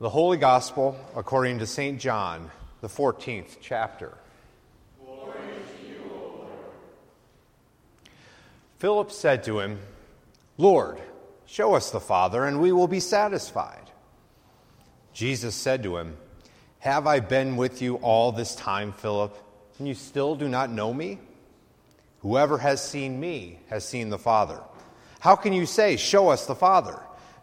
The Holy Gospel according to St. John, the 14th chapter. Philip said to him, Lord, show us the Father, and we will be satisfied. Jesus said to him, Have I been with you all this time, Philip, and you still do not know me? Whoever has seen me has seen the Father. How can you say, Show us the Father?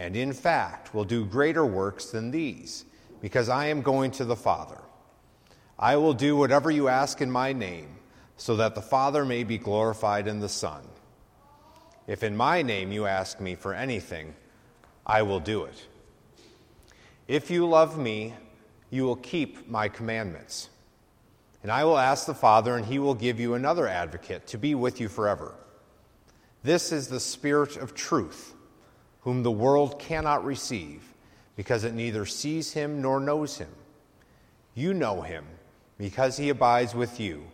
and in fact will do greater works than these, because I am going to the Father. I will do whatever you ask in my name, so that the Father may be glorified in the Son. If in my name you ask me for anything, I will do it. If you love me, you will keep my commandments. And I will ask the Father, and he will give you another advocate to be with you forever. This is the Spirit of truth whom the world cannot receive, because it neither sees him nor knows him. You know him, because he abides with you,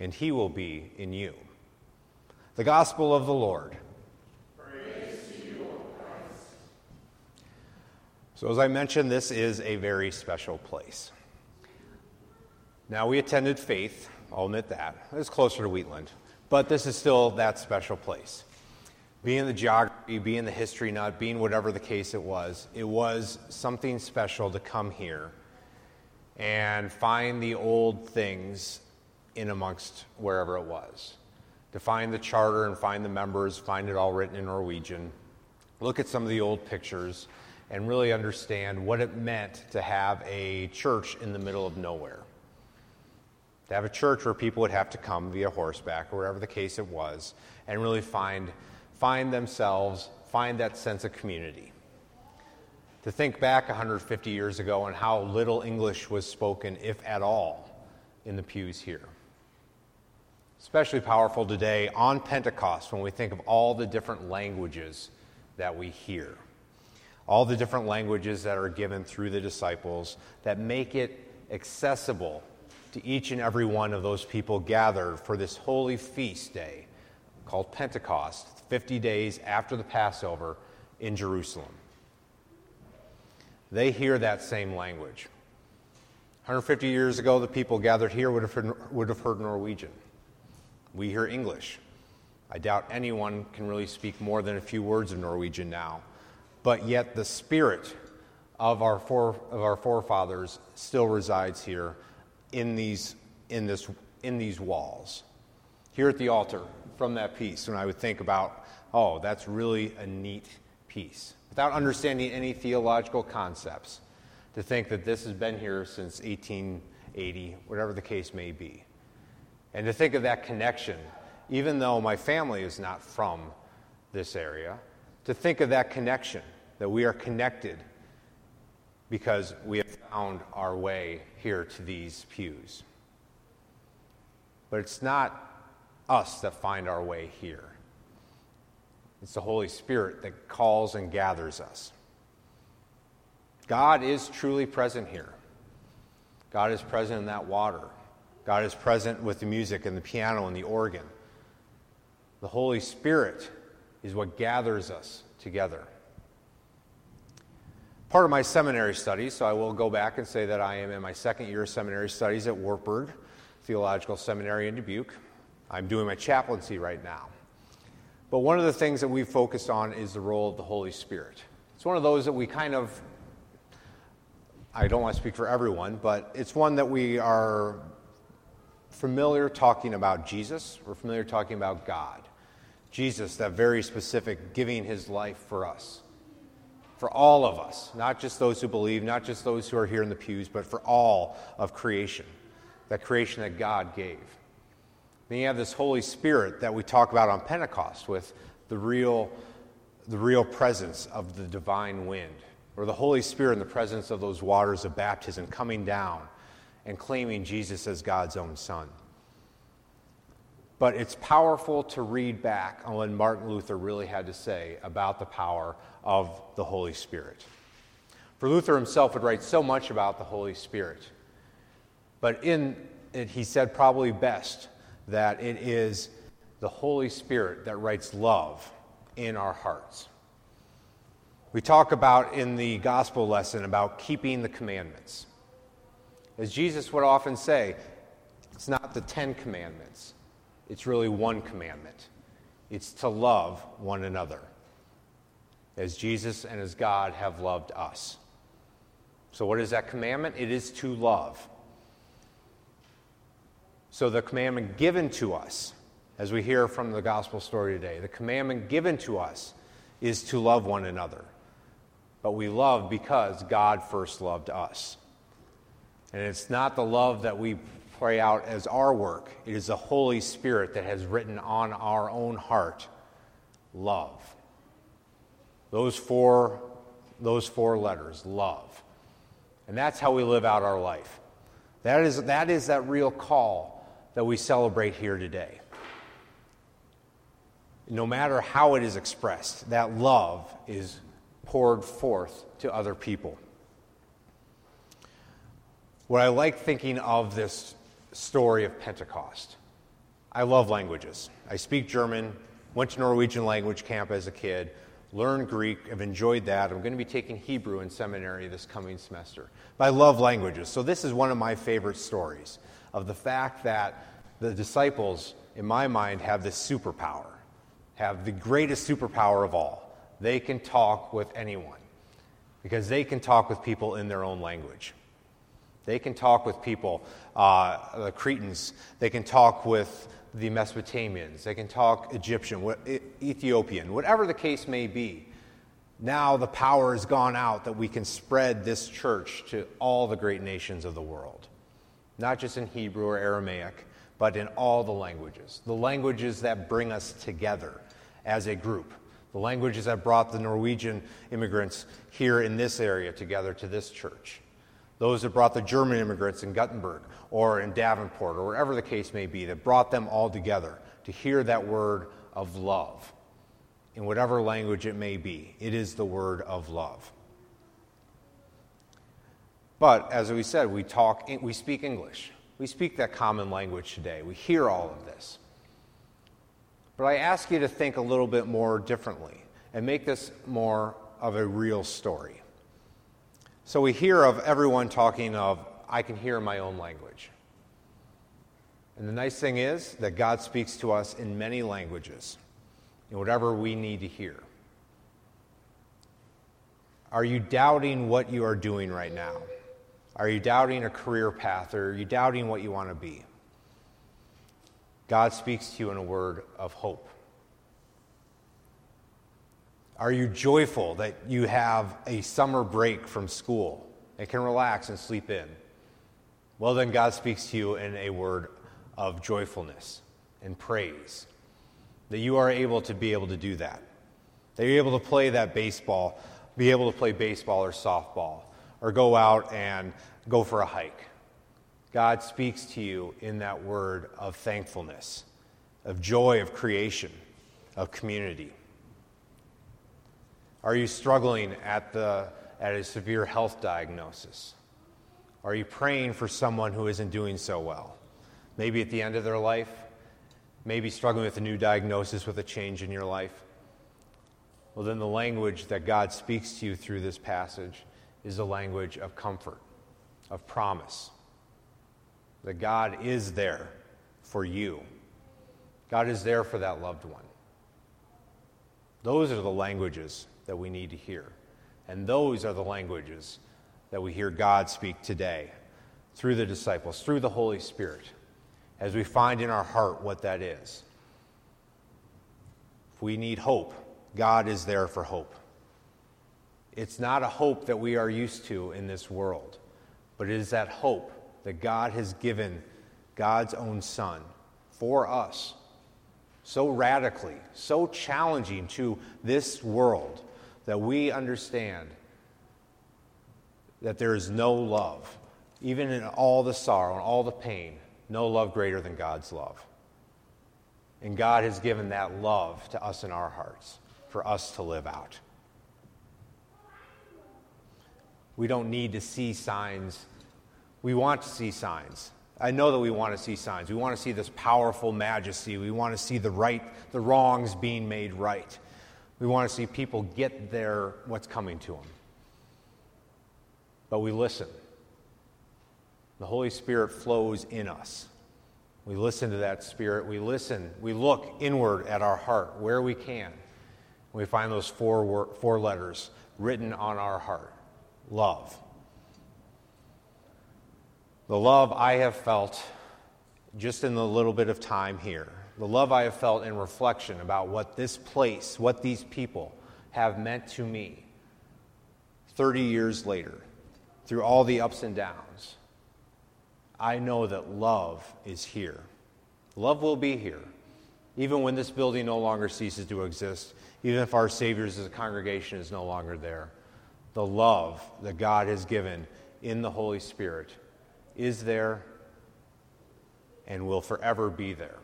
and he will be in you. The Gospel of the Lord. so, as I mentioned, this is a very special place. Now, we attended Faith, I'll admit that. It's closer to Wheatland, but this is still that special place being the geography, being the history nut, being whatever the case it was, it was something special to come here and find the old things in amongst wherever it was. To find the charter and find the members, find it all written in Norwegian, look at some of the old pictures, and really understand what it meant to have a church in the middle of nowhere. To have a church where people would have to come via horseback or whatever the case it was, and really find find themselves, find that sense of community. To think back 150 years ago and how little English was spoken, if at all, in the pews here. Especially powerful today on Pentecost when we think of all the different languages that we hear. All the different languages that are given through the disciples that make it accessible to each and every one of those people gathered for this holy feast day called Pentecost, 50 days after the Passover in Jerusalem. They hear that same language. 150 years ago, the people gathered here would have heard, would have heard Norwegian. We hear English. I doubt anyone can really speak more than a few words of Norwegian now. But yet, the spirit of our, fore, of our forefathers still resides here in these, in, this, in these walls. Here at the altar, from that piece when I would think about, oh, that's really a neat piece, without understanding any theological concepts, to think that this has been here since 1880, whatever the case may be. And to think of that connection, even though my family is not from this area, to think of that connection, that we are connected because we have found our way here to these pews. But it's not us that find our way here. It's the Holy Spirit that calls and gathers us. God is truly present here. God is present in that water. God is present with the music and the piano and the organ. The Holy Spirit is what gathers us together. Part of my seminary studies, so I will go back and say that I am in my second year of seminary studies at Wartburg Theological Seminary in Dubuque. I'm doing my chaplaincy right now. But one of the things that we've focused on is the role of the Holy Spirit. It's one of those that we kind of, I don't want to speak for everyone, but it's one that we are familiar talking about Jesus. We're familiar talking about God. Jesus, that very specific, giving his life for us. For all of us, not just those who believe, not just those who are here in the pews, but for all of creation, that creation that God gave. Then you have this Holy Spirit that we talk about on Pentecost with the real, the real presence of the divine wind or the Holy Spirit in the presence of those waters of baptism coming down and claiming Jesus as God's own Son. But it's powerful to read back on what Martin Luther really had to say about the power of the Holy Spirit. For Luther himself would write so much about the Holy Spirit. But in it, he said probably best that it is the Holy Spirit that writes love in our hearts. We talk about in the gospel lesson about keeping the commandments. As Jesus would often say, it's not the Ten Commandments, it's really one commandment. It's to love one another as Jesus and as God have loved us. So, what is that commandment? It is to love. So, the commandment given to us, as we hear from the gospel story today, the commandment given to us is to love one another but we love because God first loved us. And it's not the love that we pray out as our work, it is the Holy Spirit that has written on our own heart love. Those four, those four letters, love. And that's how we live out our life. That is, that is that real call that we celebrate here today. No matter how it is expressed, that love is poured forth to other people. What I like thinking of this story of Pentecost, I love languages. I speak German, went to Norwegian language camp as a kid, learned Greek, I've enjoyed that. I'm going to be taking Hebrew in seminary this coming semester. But I love languages. So this is one of my favorite stories of the fact that the disciples, in my mind, have this superpower, have the greatest superpower of all they can talk with anyone because they can talk with people in their own language. They can talk with people, uh, the Cretans, they can talk with the Mesopotamians, they can talk Egyptian, Ethiopian, whatever the case may be. Now the power has gone out that we can spread this church to all the great nations of the world, not just in Hebrew or Aramaic, but in all the languages, the languages that bring us together as a group the languages that brought the Norwegian immigrants here in this area together to this church, those that brought the German immigrants in Gothenburg or in Davenport or wherever the case may be, that brought them all together to hear that word of love in whatever language it may be. It is the word of love. But as we said, we talk, we speak English. We speak that common language today. We hear all of this. But I ask you to think a little bit more differently and make this more of a real story. So we hear of everyone talking of, I can hear my own language. And the nice thing is that God speaks to us in many languages, in whatever we need to hear. Are you doubting what you are doing right now? Are you doubting a career path or are you doubting what you want to be? God speaks to you in a word of hope. Are you joyful that you have a summer break from school and can relax and sleep in? Well, then God speaks to you in a word of joyfulness and praise. That you are able to be able to do that. That you're able to play that baseball, be able to play baseball or softball, or go out and go for a hike. God speaks to you in that word of thankfulness, of joy of creation, of community? Are you struggling at, the, at a severe health diagnosis? Are you praying for someone who isn't doing so well? Maybe at the end of their life, maybe struggling with a new diagnosis with a change in your life. Well, then the language that God speaks to you through this passage is the language of comfort, of promise, that God is there for you. God is there for that loved one. Those are the languages that we need to hear. And those are the languages that we hear God speak today through the disciples, through the Holy Spirit, as we find in our heart what that is. If we need hope, God is there for hope. It's not a hope that we are used to in this world, but it is that hope that God has given God's own Son for us so radically, so challenging to this world that we understand that there is no love, even in all the sorrow and all the pain, no love greater than God's love. And God has given that love to us in our hearts for us to live out. We don't need to see signs. We want to see signs. I know that we want to see signs. We want to see this powerful majesty. We want to see the right, the wrongs being made right. We want to see people get their what's coming to them. But we listen. The Holy Spirit flows in us. We listen to that Spirit. We listen. We look inward at our heart where we can. We find those four, four letters written on our heart love. The love I have felt just in the little bit of time here, the love I have felt in reflection about what this place, what these people have meant to me 30 years later, through all the ups and downs, I know that love is here. Love will be here. Even when this building no longer ceases to exist, even if our Savior's congregation is no longer there, the love that God has given in the Holy Spirit is there and will forever be there.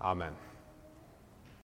Amen.